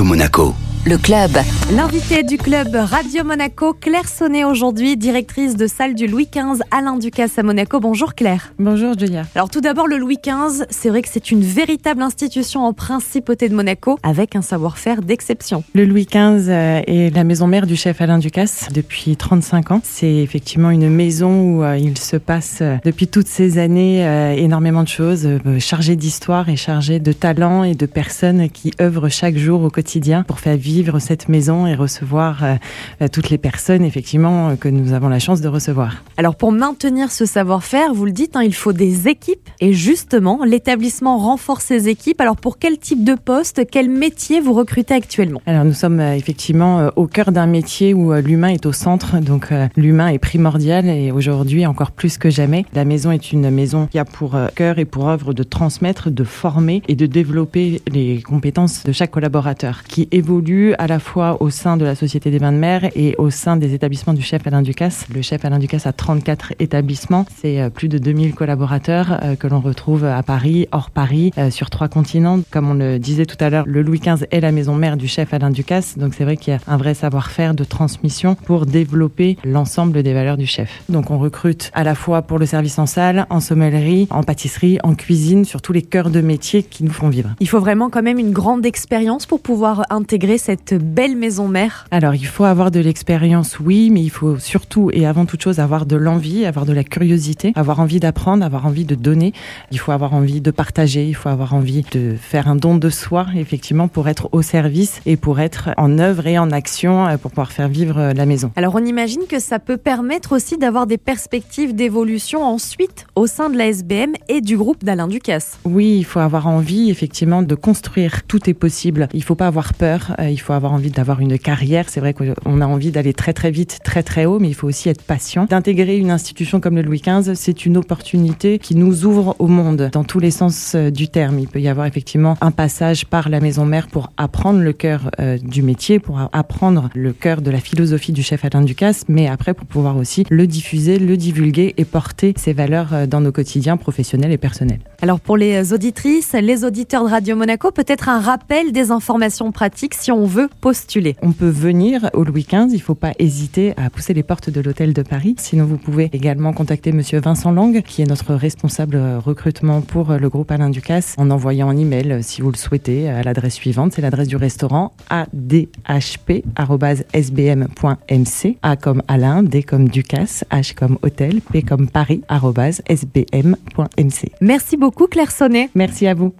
Monaco. Le club. L'invité du club Radio Monaco, Claire Sonnet aujourd'hui, directrice de salle du Louis XV Alain Ducasse à Monaco. Bonjour Claire. Bonjour Julia. Alors tout d'abord le Louis XV, c'est vrai que c'est une véritable institution en principauté de Monaco avec un savoir-faire d'exception. Le Louis XV euh, est la maison mère du chef Alain Ducasse depuis 35 ans. C'est effectivement une maison où euh, il se passe euh, depuis toutes ces années énormément de choses, chargées d'histoire et chargées de talents et de personnes qui œuvrent chaque jour au quotidien pour faire vivre vivre cette maison et recevoir euh, euh, toutes les personnes effectivement euh, que nous avons la chance de recevoir. Alors pour maintenir ce savoir-faire, vous le dites, hein, il faut des équipes et justement l'établissement renforce ses équipes. Alors pour quel type de poste, quel métier vous recrutez actuellement? Alors nous sommes effectivement au cœur d'un métier où l'humain est au centre, donc l'humain est primordial et aujourd'hui encore plus que jamais. La maison est une maison qui a pour cœur et pour œuvre de transmettre, de former et de développer les compétences de chaque collaborateur qui évolue à la fois au sein de la Société des Bains de Mer et au sein des établissements du chef Alain Ducasse. Le chef Alain Ducasse a 34 établissements. C'est euh, plus de 2000 collaborateurs euh, que l'on retrouve à Paris, hors Paris, euh, sur trois continents. Comme on le disait tout à l'heure, le Louis XV est la maison mère du chef Alain Ducasse. Donc c'est vrai qu'il y a un vrai savoir-faire de transmission pour développer l'ensemble des valeurs du chef. Donc on recrute à la fois pour le service en salle, en sommellerie, en pâtisserie, en cuisine, sur tous les cœurs de métier qui nous font vivre. Il faut vraiment quand même une grande expérience pour pouvoir intégrer cette cette belle maison mère Alors, il faut avoir de l'expérience, oui, mais il faut surtout et avant toute chose avoir de l'envie, avoir de la curiosité, avoir envie d'apprendre, avoir envie de donner. Il faut avoir envie de partager, il faut avoir envie de faire un don de soi, effectivement, pour être au service et pour être en œuvre et en action euh, pour pouvoir faire vivre euh, la maison. Alors, on imagine que ça peut permettre aussi d'avoir des perspectives d'évolution ensuite au sein de la SBM et du groupe d'Alain Ducasse. Oui, il faut avoir envie, effectivement, de construire. Tout est possible. Il faut pas avoir peur. Euh, il faut avoir envie d'avoir une carrière. C'est vrai qu'on a envie d'aller très très vite, très très haut, mais il faut aussi être patient. D'intégrer une institution comme le Louis XV, c'est une opportunité qui nous ouvre au monde dans tous les sens euh, du terme. Il peut y avoir effectivement un passage par la maison mère pour apprendre le cœur euh, du métier, pour apprendre le cœur de la philosophie du chef Alain Ducasse, mais après pour pouvoir aussi le diffuser, le divulguer et porter ces valeurs euh, dans nos quotidiens professionnels et personnels. Alors pour les auditrices, les auditeurs de Radio Monaco, peut-être un rappel des informations pratiques si on veut postuler. On peut venir au Louis XV, il ne faut pas hésiter à pousser les portes de l'hôtel de Paris. Sinon, vous pouvez également contacter monsieur Vincent Lang, qui est notre responsable recrutement pour le groupe Alain Ducasse, en envoyant un email si vous le souhaitez à l'adresse suivante, c'est l'adresse du restaurant adhp@sbm.mc. A comme Alain, D comme Ducasse, H comme hôtel, P comme Paris @sbm.mc. Merci beaucoup Claire Sonnet. Merci à vous.